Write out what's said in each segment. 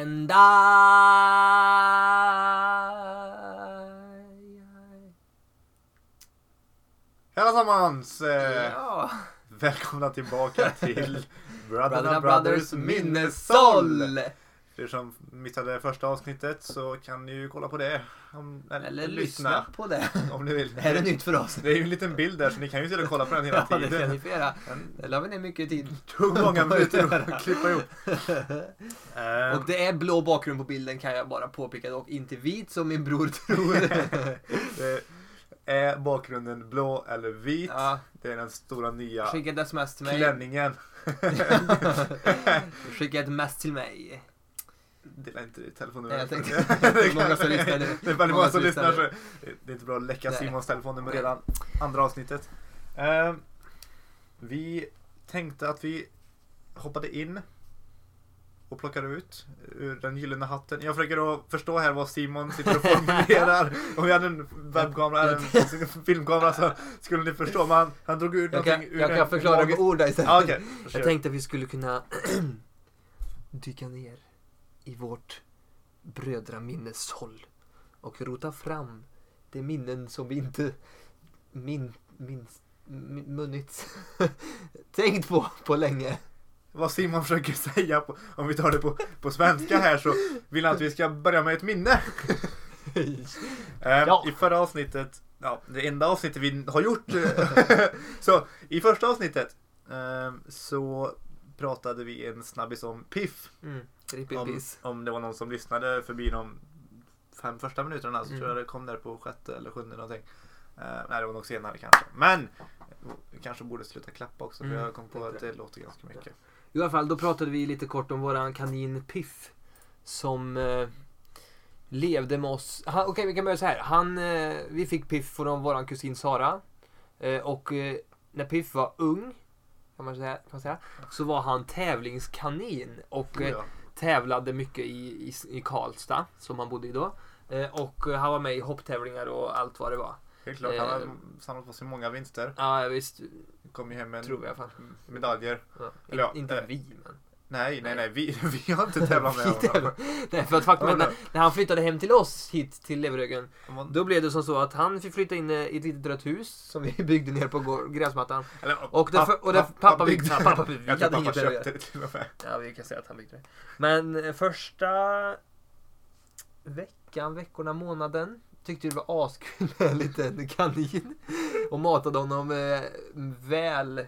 and I. Hej allesammans! Eh, Ja. Välkomna tillbaka till Brotherna Brothers Brothers minnessåll! För er som missade första avsnittet så kan ni ju kolla på det. Om, Eller lyssna på det. om ni vill. Det här är nytt för oss. Det är ju en liten bild där så ni kan ju sitta och kolla på den hela Ja, det kan tiden. ni få göra. Det la vi ner mycket tid. tog många minuter att klippa ihop. Eh, Och det är blå bakgrund på bilden kan jag bara påpeka dock. Inte vit som min bror tror. är bakgrunden blå eller vit? Ja, Det är den stora nya skicka ett sms till mig. klänningen. Skicka ett mess till mig. Dela inte ditt telefonnummer. Nej, jag tänkte- det många som lyssnar nu. Det är väldigt många som lyssnar så det är inte bra att läcka Nej. Simons telefonnummer redan andra avsnittet. Eh, vi tänkte att vi hoppade in och plockade ut ur den gyllene hatten. Jag försöker då förstå här vad Simon sitter och formulerar. Om vi hade en webbkamera eller en filmkamera så skulle ni förstå. Men han, han drog ut Jag kan, någonting ur jag kan förklara med ord istället. Ja, okej. Jag tänkte att vi skulle kunna dyka ner i vårt brödraminneshåll och rota fram de minnen som vi inte min, minst, min, munnits tänkt på på länge. Vad Simon försöker säga, på, om vi tar det på, på svenska här så vill han att vi ska börja med ett minne. Ja. I förra avsnittet, ja, det enda avsnittet vi har gjort. så i första avsnittet eh, så pratade vi en snabbis om Piff. Mm. Om, om det var någon som lyssnade förbi de fem första minuterna så Mm. tror jag det kom där på sjätte eller sjunde någonting. Eh, nej, det var nog senare kanske. Men vi kanske borde sluta klappa också för Mm, jag kom på att det låter ganska mycket. I alla fall, då pratade vi lite kort om våran kanin Piff. Som eh, levde med oss. Okej, vi kan börja så här. Han, eh, vi fick Piff från våran kusin Sara. Eh, och eh, när Piff var ung, kan man säga, kan man säga så var han tävlingskanin. Och eh, tävlade mycket i, i, i Karlstad, som han bodde i då. Eh, och eh, han var med i hopptävlingar och allt vad det var. Helt klart, han har Eh, samlat på sig många vinster. Ja, visst. Kom ju hem med medaljer. Ja. Eller ja, inte vi, men. Nej, nej, nej, vi, vi har inte tävlat med honom. Nej, för att faktum är när, när han flyttade hem till oss hit till Leverögen Då blev det som så att han fick flytta in i ett litet rött hus som vi byggde ner på gräsmattan. Eller, Och det- och det- pappa byggde- det. pappa vi Jag tror pappa köpte det till och med. Ja, vi kan säga att han byggde det. Men eh, första veckan, veckorna, månaden tyckte det var askul med en liten kanin. Och matade honom eh, väl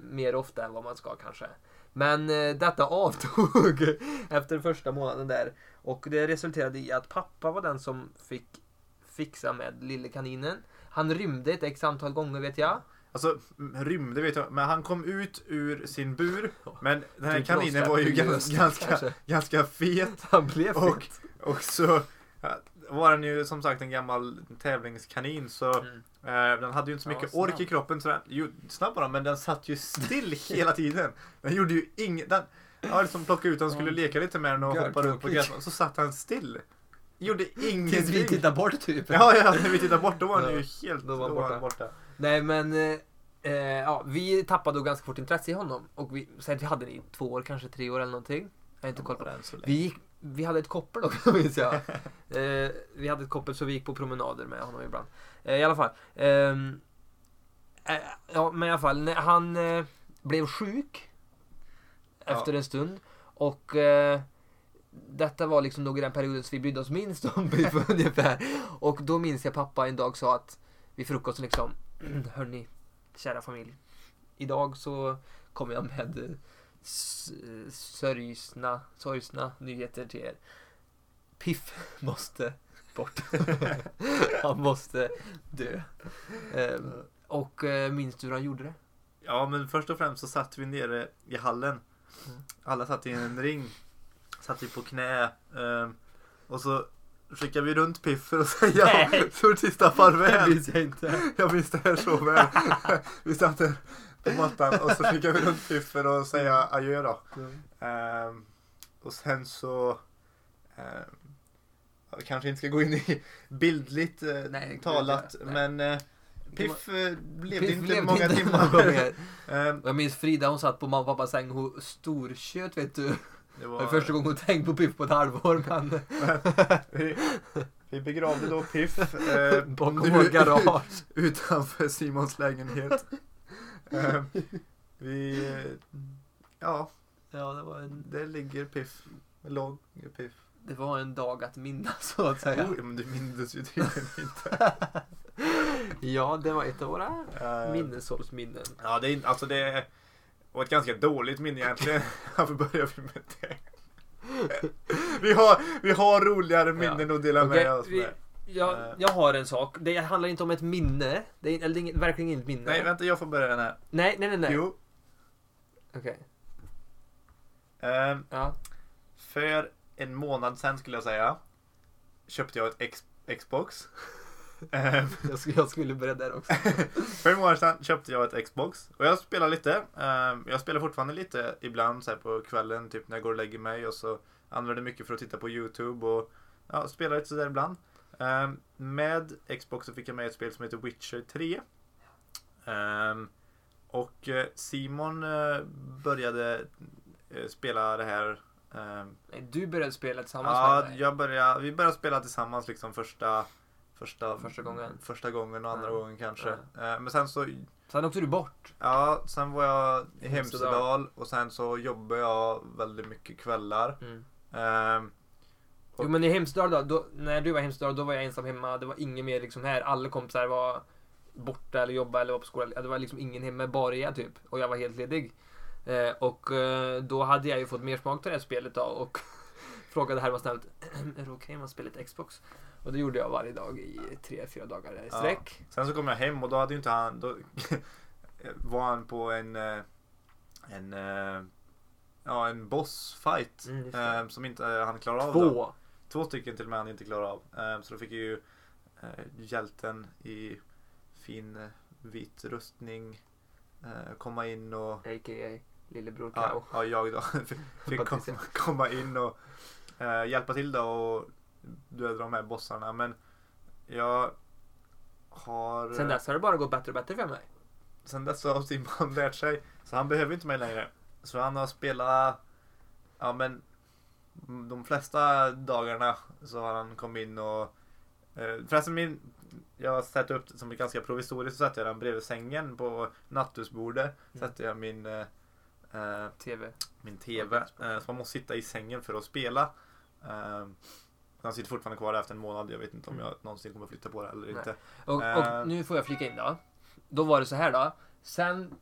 mer ofta än vad man ska kanske. Men eh, detta avtog efter första månaden där. Och det resulterade i att pappa var den som fick fixa med lille kaninen. Han rymde ett x antal gånger vet jag. Alltså, rymde vet jag, men han kom ut ur sin bur. Men den här kaninen var ju ganska, ganska, ganska fet. Han blev Och, fet. och så ja, var den ju som sagt en gammal tävlingskanin så Mm. eh, den hade ju inte så Ja, mycket snabb. ork i kroppen. Så den, jo, snabb var den, men den satt ju still hela tiden. Den gjorde ju inget. Den, ja, liksom plockade ut den skulle Ja. leka lite med den och hoppa runt på gräsmattan. Så satt han still. Gjorde Tills vi ingenting. tittar bort typ. Ja, ja, när vi tittar bort då var han Ja, ju helt då var då borta. borta. Nej men, eh, eh, ja, vi tappade då ganska fort intresse i honom. Och vi, sen vi hade det i två år, kanske tre år eller någonting. Jag har inte koll på den så länge. Vi, gick, vi hade ett koppel också minns jag. Eh, vi hade ett koppel så vi gick på promenader med honom ibland. Eh, I alla fall. ehm, eh, ja men i alla fall, han eh, blev sjuk. Efter en stund. Och eh, detta var liksom nog i den perioden som vi brydde oss minst om ungefär. Och då minns jag pappa en dag sa att vid frukosten liksom Hörni, kära familj. Idag så kommer jag med sörjsna, sorgsna nyheter till er. Piff måste bort. han måste dö. Ehm, och eh, minns du hur han gjorde det? Ja, men först och främst så satt vi nere i hallen. Mm. Alla satt i en ring. Satt vi på knä. ehm, och så skickade vi runt Piff för att säga för sista Det farväl. minns jag inte. Jag minns det här så väl. vi satt där på mattan och så skickade vi runt Piff för att säga adjö då. Ehm, och sen så ehm, ja, vi kanske inte ska gå in i bildligt eh, Nej, talat nej. men eh, Piff eh, levde Piff inte levde många inte timmar. Ehm, Och jag minns Frida, hon satt på mamma och pappas säng och storkött vet du. Det var första gången hon tänkt på Piff på ett halvår men vi, vi begravde då Piff eh, bakom vårt garage. utanför Simons lägenhet. Eh, vi, ja, Ja, det var en, där ligger Piff. Låg Piff. det var en dag att minnas så att säga. Oh, men du minns ju tydligen inte. Ja, det var ett av våra Eh, minneshållsminnen. Ja, det är alltså det var ett ganska dåligt minne egentligen. Varför börjar vi med det? Vi har, vi har roligare minnen att dela Okej, med oss vi- med. Jag, Eh. jag har en sak. Det handlar inte om ett minne. Det är, eller det är inget- verkligen inget minne. Nej, vänta, jag får börja den här. nej, nej, nej. nej. Jo. Okej. ehm, Ja. för en månad sedan skulle jag säga. Köpte jag ett X, Xbox. Ehm, Jag, skulle, jag skulle börja där också. för en månad sedan köpte jag ett Xbox. Och jag spelar lite. Ehm, jag spelar fortfarande lite ibland så här på kvällen, typ när jag går och lägger mig. Och så använder mycket för att titta på YouTube och ja, spelar lite sådär ibland. Ehm, med Xbox så fick jag med ett spel som heter Witcher 3. Ehm, och eh, Simon eh, började eh, spela det här. Nej, du började spela tillsammans ja, med mig. jag började, vi började spela tillsammans liksom första Första, Första gången. Första gången och andra Ja. gången kanske. Eh, Men sen så, Sen åkte du bort. ja, sen var jag i Hemsedal. och sen så jobbade jag väldigt mycket kvällar. Mm. Jo men i Hemsedal då, då, när du var i Hemsedal då var jag ensam hemma. Det var ingen mer liksom här. Alla kompisar var borta eller jobbade eller var på skolan. Det var liksom ingen hemma, bara jag typ. Och jag var helt ledig. Eh, och eh, då hade jag ju fått mer smak till det här spelet då och frågade Herman snällt, är det okej om man spelar ett Xbox? Och det gjorde jag varje dag i tre, fyra dagar i Ja. sträck. Sen så kom jag hem och då hade ju inte han, då var han på en, eh, en, eh, ja en bossfight. Mm, som inte han klarade av. Två. Två stycken till och med han inte klarade av. Eh, så då fick ju eh, hjälten i fin eh, vit rustning eh, komma in och A.k.a. Lillebror Kao. ja, jag då. Fick kom, komma in och hjälpa till då och döda de här bossarna. Men jag har... Sen dess har det bara gått bättre och bättre för mig. sen dess har Simon lärt sig. Så han behöver inte mig längre. Så han har spelat, ja men de flesta dagarna så har han kommit in och eh, förresten min, jag har satt upp som ganska provisoriskt så sätter jag den bredvid sängen på nattduksbordet. Mm. Sätter jag min eh, eh, TV. min TV. Eh, så man måste sitta i sängen för att spela. Eh, den sitter fortfarande kvar efter en månad. Jag vet inte om jag någonsin kommer flytta på det eller Nej. inte. Och, Eh. och nu får jag flika in då. Då var det så här då. Sen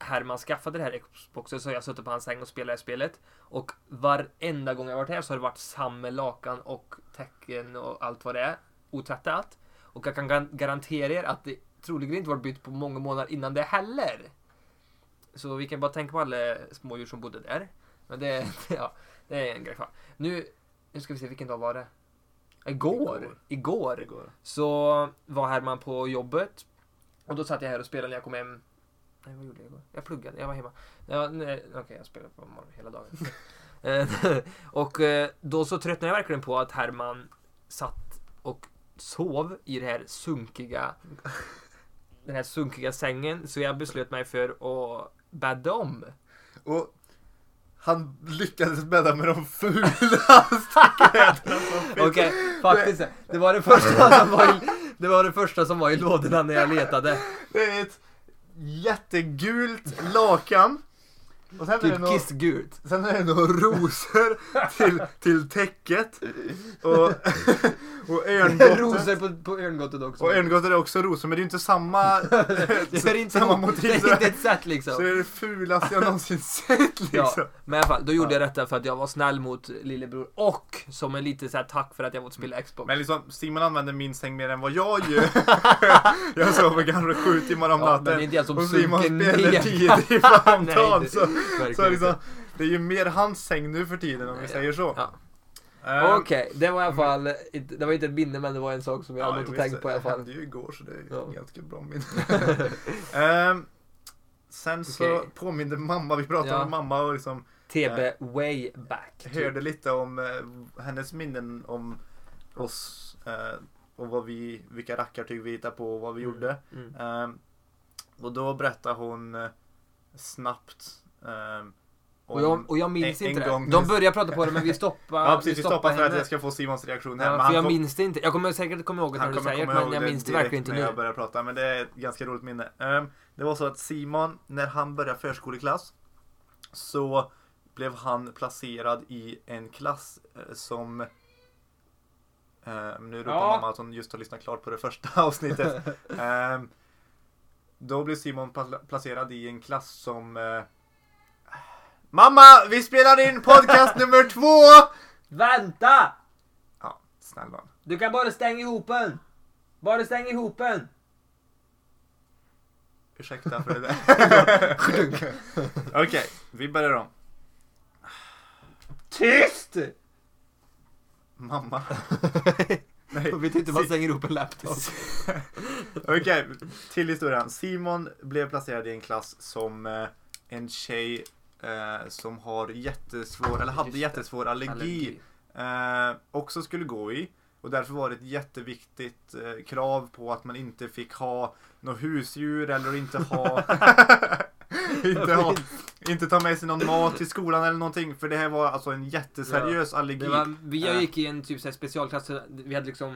Herman skaffade det här Xboxet så har jag suttit på hans säng och spelat det här spelet. Och varenda gång jag varit här så har det varit samma lakan och tecken och allt vad det är. Otvättat. Och jag kan garantera er att det troligen inte varit bytt på många månader innan det heller. Så vi kan bara tänka på alla smådjur som bodde där. Men det, ja, det är en grej kvar. Nu, nu ska vi se, vilken dag var det? Igår. Igår. Igår. Det går. Så var Herman på jobbet. Och då satt jag här och spelade när jag kom hem. Nej, vad gjorde jag igår? Jag pluggade, jag var hemma. Ja, Okej, jag spelade på morgonen hela dagen. Eh, och eh, då så tröttnade jag verkligen på att Herman satt och sov i det här sunkiga den här sunkiga sängen. Så jag beslöt mig för att bädda om. Och han lyckades bädda med de fulaste kläderna. Okej, faktiskt. Det var det första som var i, det var det första som var i lådorna när jag letade. Det är ett jättegult lakan. Och sen är det Typ kissgult. sen är det några rosor till, till täcket. Och, och örngottet. Rosor på, på örngottet också. Och örngottet är också rosor, men det är inte samma, det är inte, samma det motiv. är Så, inte ett sätt liksom. så det är det fulaste jag någonsin sett liksom. Ja, men i alla fall, då gjorde Ja. jag detta för att jag var snäll mot lillebror och som en lite så här tack för att jag fått spela Xbox. Men liksom, Simon använder min säng mer än vad jag gör. jag sover kanske sju timmar om ja, men det är natten. inte jag som Och Simon spelar tio timmar om dagen. det- Så, så liksom, det är ju mer hans säng nu för tiden om vi säger så. Ja. Ehm, Okej, det var i alla fall, inte- det var inte ett minne men det var en sak som jag ja, visst, tänkt på i alla Det fall. hände ju igår så det är Ja. ganska bra minne. Ehm, sen så Okej. påminde mamma, vi pratade Ja. med mamma och liksom TB way back. typ. hörde lite om eh, hennes minnen om oss eh, och vad vi, vilka rackartyg vi hittade på och vad vi Mm. gjorde. Mm. Ehm, och då berättade hon eh, snabbt ehm, Och jag, och jag minns en- inte en det. gång- De börjar prata på det men vi stoppar Ja precis, vi stoppar för att jag ska få Simons reaktion. Ja, men för jag kom- minns det inte. Jag kommer säkert komma ihåg det när du säger det, men jag minns det verkligen inte när jag nu. börjar prata. Men det är ett ganska roligt minne. Ehm, det var så att Simon, när han började förskoleklass så blev han placerad i en klass eh, som Ehm, nu ropar Ja. mamma att hon just har lyssnat klart på det första avsnittet. Ehm, då blev Simon pla- placerad i en klass som eh, Mamma! Vi spelar in podcast nummer två! Vänta! Ja, snäll barn. Du kan bara stänga ihop den. Bara stäng ihop den. Ursäkta för det där. Okej, vi börjar om. Tyst! Mamma. Nej. Jag vet inte hur man stänger ihop en laptop. Okej, till historien. Simon blev placerad i en klass som eh, en tjej eh, som har jättesvår, eller hade jättesvår allergi, eh, också skulle gå i. Och därför var det ett jätteviktigt eh, krav på att man inte fick ha något husdjur eller inte ha inte, ha, inte ta med sig någon mat till skolan eller någonting. För det här var alltså en jätteseriös allergi. Det var, vi Eh. gick i en typ så här specialklass, vi hade liksom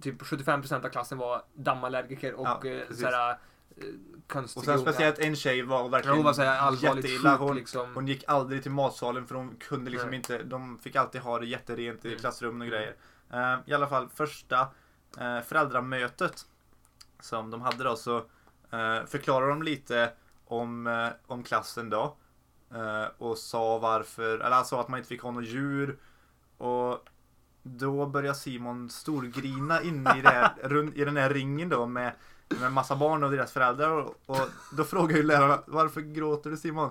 typ 75% av klassen var dammallergiker och Ja, eh, såhär eh, Och konstiga sen speciellt en tjej var verkligen Hon var såhär allvarligt jätteilla. Hon, liksom. hon gick aldrig till matsalen för de kunde liksom Nej. inte, de fick alltid ha det jätterent i Mm. klassrummen och grejer. Eh, I alla fall första uh, föräldramötet som de hade då så uh, förklarade de lite om, eh, om klassen då. Eh, och sa varför, eller han sa att man inte fick ha något djur. Och då började Simon storgrina inne i, här, i den här ringen då med, med massa barn och deras föräldrar. Och, och då frågar ju lärarna varför gråter du Simon?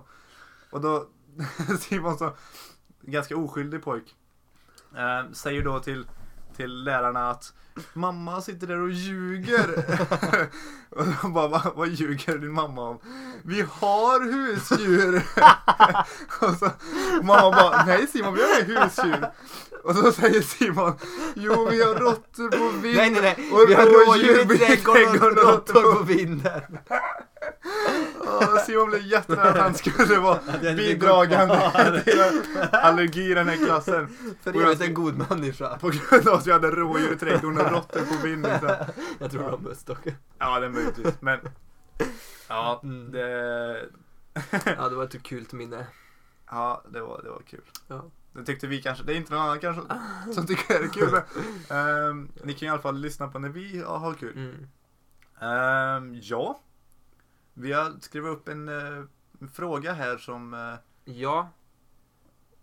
Och då Simon så ganska oskyldig pojk eh, säger då till, till lärarna att Mamma sitter där och ljuger. och de bara, Va, vad ljuger din mamma om? Vi har husdjur. och så mamma bara, nej Simon vi har inga husdjur. Och så säger Simon, jo vi har råttor på vinden. Nej nej nej, vi har rådjur i trädgården och råttor på vinden. Åh, Simon blev jättenära att han skulle vara bidragande till allergi i den här klassen. För evigt en god människa. På grund av att vi hade rådjur i trädgården och råttor på vinden. Jag tror det var möss dock. Ja, det är möjligtvis. Men ja, Mm. det, Ja det var ett kul minne. ja, det, var, det var kul. Ja. Det tyckte vi kanske. Det är inte någon annan kanske som tycker det är kul. Men, ehm, ni kan i alla fall lyssna på när vi har kul. Mm. Ehm, ja, vi har skrivit upp en eh, fråga här som eh, Ja.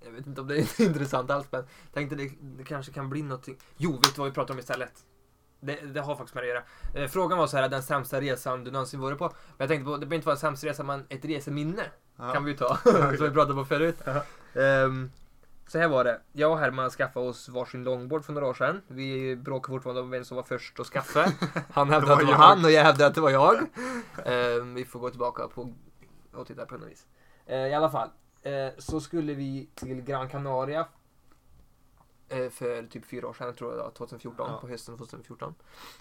Jag vet inte om det är intressant alls men tänkte det, det kanske kan bli någonting. Jo, vet du vad vi pratar om istället? Det, det har faktiskt med det att göra. Eh, frågan var så här, den sämsta resan du någonsin varit på. Men jag tänkte på, det behöver inte vara en sämsta resa men ett reseminne ja, kan vi ju ta. som vi pratade på förut. Ja. Ehm, så här var det. Jag och Herman skaffade oss varsin longboard för några år sedan. Vi bråkade fortfarande om vem som var först att skaffa. Han hävdade att det var jag. han och jag hävdade att det var jag. Ehm, vi får gå tillbaka på och titta på något vis. Eh, I alla fall. eh, så skulle vi till Gran Canaria. för typ fyra år sedan, tror jag det var, 2014, Ja. på hösten 2014.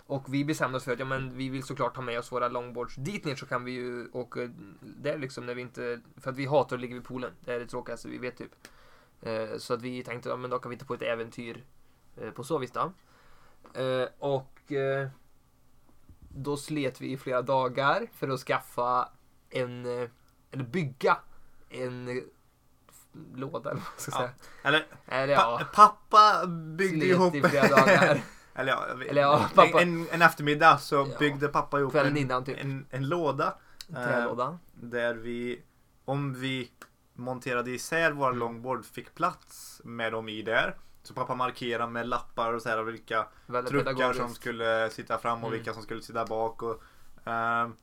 Och vi bestämde oss för att ja, men vi vill såklart ha med oss våra longboards dit ner så kan vi ju åka där liksom när vi inte, för att vi hatar att ligga vid poolen. Det är det tråkigaste vi vet typ. Eh, så att vi tänkte, ja men då kan vi ta på ett äventyr eh, på så vis då. Eh, och då slet vi i flera dagar för att skaffa en, eller bygga en låda eller vad man ska Ja. säga. Eller Eller pa- ja, pappa byggde slet ihop i flera dagar. Eller ja, jag Eller ja, pappa- En, en eftermiddag så byggde pappa ihop en, innan typ. en, en låda. Trälåda. Där vi, om vi monterade isär våra Mm. longboard, fick plats med dem i där. Så pappa markerade med lappar och så här vilka Väldigt truckar som skulle sitta fram och Mm. vilka som skulle sitta bak. Och, ehm,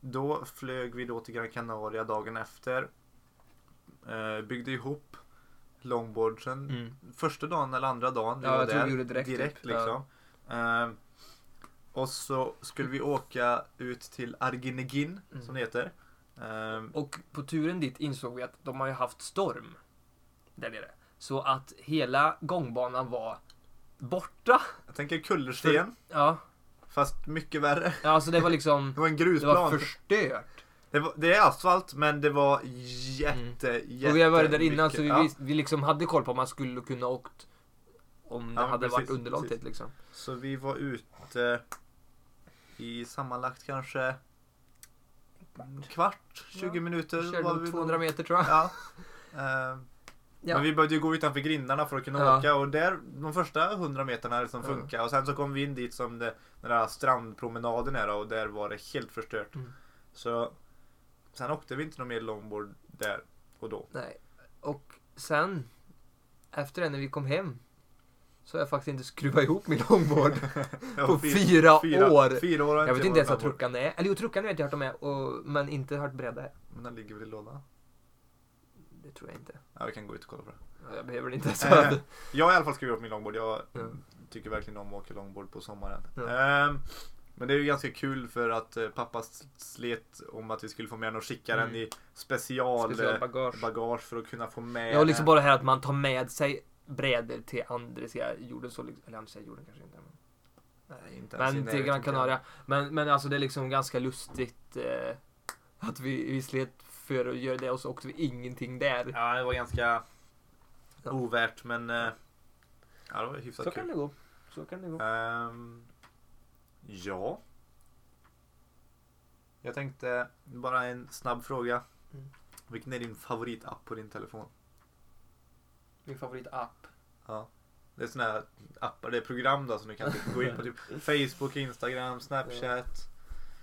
då flög vi då till Gran Canaria dagen efter. Eh, byggde ihop longboardsen. Mm. Första dagen eller andra dagen vi Ja, var jag tror där. vi gjorde direkt, typ. liksom. Ehm, och så skulle vi åka ut till Arginegin Mm. som det heter. Ehm, Och på turen dit insåg vi att de har ju haft storm där nere. Så att hela gångbanan var borta. jag tänker kullersten Ja, fast mycket värre. alltså det var liksom Det var en Det grusplan. var förstört. Det, var, det är asfalt men det var jätte, jätte Och vi har varit där innan så vi, ja. vi liksom hade koll på om man skulle kunna åkt om det Ja, hade precis, varit underlag det liksom. Så vi var ute i sammanlagt kanske en kvart, 20 Ja, minuter. Körde vi 200 meter tror jag. Ja. Eh, Ja. Men vi behövde ju gå utanför grindarna för att kunna Ja. åka och där, de första 100 meterna liksom Ja. funkar och sen så kom vi in dit som det, den där strandpromenaden är och där var det helt förstört. Mm. Så sen åkte vi inte någon mer longboard där och då. Nej. Och sen, efter det när vi kom hem, så har jag faktiskt inte skruvat ihop min longboard på Fy- fyra, fyra, år. Fyra år Jag vet inte ens vad truckan är. Eller jo, truckan vet jag att de är, och, men inte hört bredda. Men den ligger väl i lådan? Det tror jag inte. Ja, vi kan gå ut och kolla på det. Ja, Jag behöver det inte. Så. Eh, Jag har i alla fall skrivit upp min longboard. Jag Ja. tycker verkligen om att åka longboard på sommaren. Ja. Ehm, men det är ju ganska kul för att eh, pappa slet om att vi skulle få med den och skicka den Mm. i special, Specialbagage. bagage för att kunna få med Ja, liksom den. bara det här att man tar med sig brädor till Andresia jorden så liksom, eller Andresia jorden kanske inte. Men, Nej, inte men till Gran. Canaria. Men, men alltså det är liksom ganska lustigt eh, att vi, vi slet för att göra det och så åkte vi ingenting där. Ja, det var ganska ovärt men eh, ja, det var hyfsat Så kul. kan det gå. Så kan det gå. Ehm, ja. Jag tänkte bara en snabb fråga. Mm. Vilken är din favoritapp på din telefon? Min favoritapp. Ja. Det är såna här appar, det är program då som du kan typ gå in på typ Facebook, Instagram, Snapchat,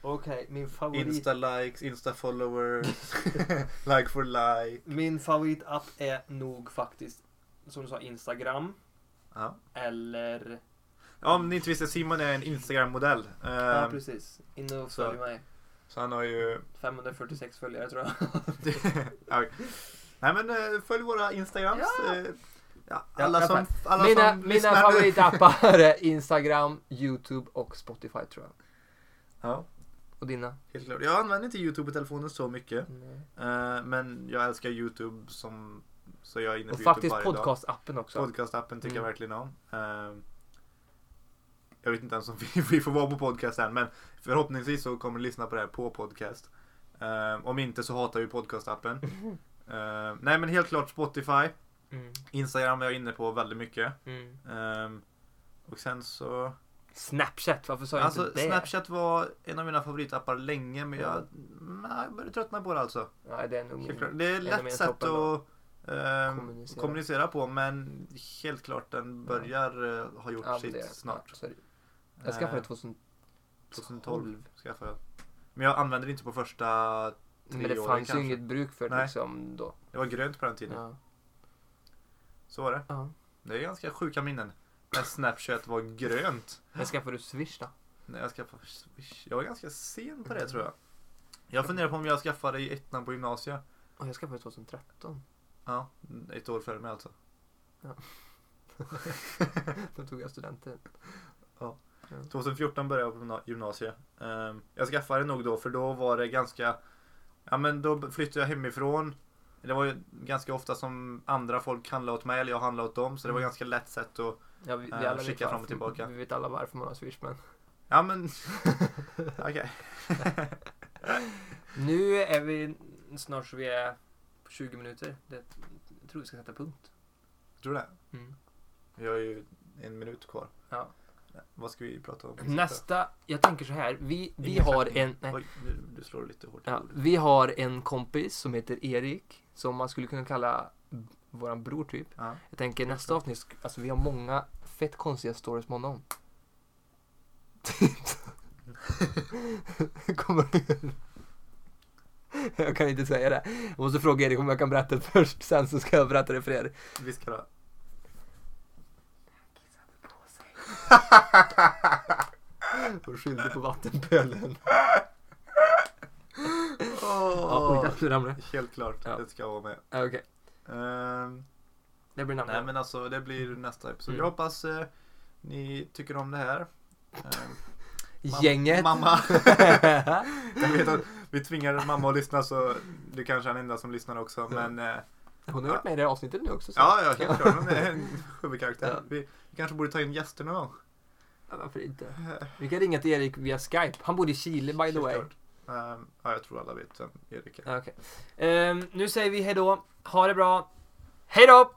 Okej, min favorit. Insta likes, Insta followers, like for like. Min favoritapp är nog faktiskt, som du sa, Instagram. Ja. Eller... ja, om ni inte visste, Simon är en Instagram-modell. Ja, Ehm, precis. In och följ mig. så han har ju 546 följare tror jag. Nej men eh, följ våra Instagrams. Ja. eh, alla i alla som, alla mina som mina favoritappar är Instagram, YouTube och Spotify tror jag. Ja, Och dina? helt klart. Jag använder inte Youtube på telefonen så mycket. eh, men jag älskar Youtube som så jag är inne på Och Youtube faktiskt varje dag. podcastappen också. Podcastappen tycker jag Mm. verkligen om. Jag vet inte ens om vi, vi får vara på podcast än men förhoppningsvis så kommer ni lyssna på det här på podcast. Om inte så hatar vi podcastappen. Eh, nej men helt klart Spotify. Mm. Instagram är jag inne på väldigt mycket. Mm. Ehm, och sen så... Snapchat, varför sa jag Alltså inte det? Snapchat var en av mina favoritappar länge men jag, nej, jag började tröttna på det alltså. Nej, det är nog min... Det är av lätt sätt att ehm, Kommunicera. kommunicera. på men helt klart den börjar eh, ha gjort Ja, sitt det, snart. Ja, jag skaffade Eh, 2012. 2012 skaffade jag. Men jag använde det inte på första Men det fanns ju kanske. inget bruk för det liksom då. Det var grönt på den tiden. Ja. Så var det. Ja. Det är ganska sjuka minnen. När Snapchat var grönt. Men skaffade du Swish då? Nej, jag skaffade Swish. Jag var ganska sen på det tror jag. Jag funderar på om jag skaffade i ettan på gymnasiet. Och jag skaffade 2013. Ja, ett år före mig alltså. Då tog jag studenten. 2014 började jag på gymna- gymnasiet. Ehm, Jag skaffade nog då för då var det ganska Ja men då flyttade jag hemifrån. Det var ju ganska ofta som andra folk handlade åt mig eller jag handlade åt dem så det var Mm. ganska lätt sätt att Ja, vi, vi vet skicka fram och tillbaka. Vi vet alla varför man har Swish men. Ja men Okej. Nu är vi snart så vi är på 20 minuter. Det, jag tror vi ska sätta punkt. Tror du det? Mm. Vi har ju en minut kvar. Ja. Vad ska vi prata om? Nästa, jag tänker så här. Vi, vi Ingen har en, nej, Oj, nu, du slår lite hårt. ja, vi har en kompis som heter Erik. Som man skulle kunna kalla våran bror typ. Ja. Jag tänker nästa avsnitt, alltså vi har många fett konstiga stories med honom. Kommer? Jag kan inte säga det. Jag måste fråga Erik om jag kan berätta det först, sen så ska jag berätta det för er. Vi ska då. Och skyllde på vattenpölen. Ja, Åh, oj, ramlade Helt klart, Ja. det ska vara med. jag. Okej, Ehm, det blir namnet. nej men alltså det blir nästa episod. Mm. Jag hoppas eh, ni tycker om det här. Mam- Gänget. Mamma. jag vet att vi tvingade mamma att lyssna så du kanske är den enda som lyssnar också. Men eh, Hon har varit med i det här avsnittet nu också. Så. ja, ja, helt klart. Hon är en huvudkaraktär. Ja. Vi, vi kanske borde ta in gäster någon gång. Ja, varför inte? Vi kan ringa till Erik via Skype. Han bor i Chile by the way. Ehm, ja, jag tror alla vet vem Erik är. Ja, okej. Ehm, nu säger vi hejdå. Ha det bra. Hejdå!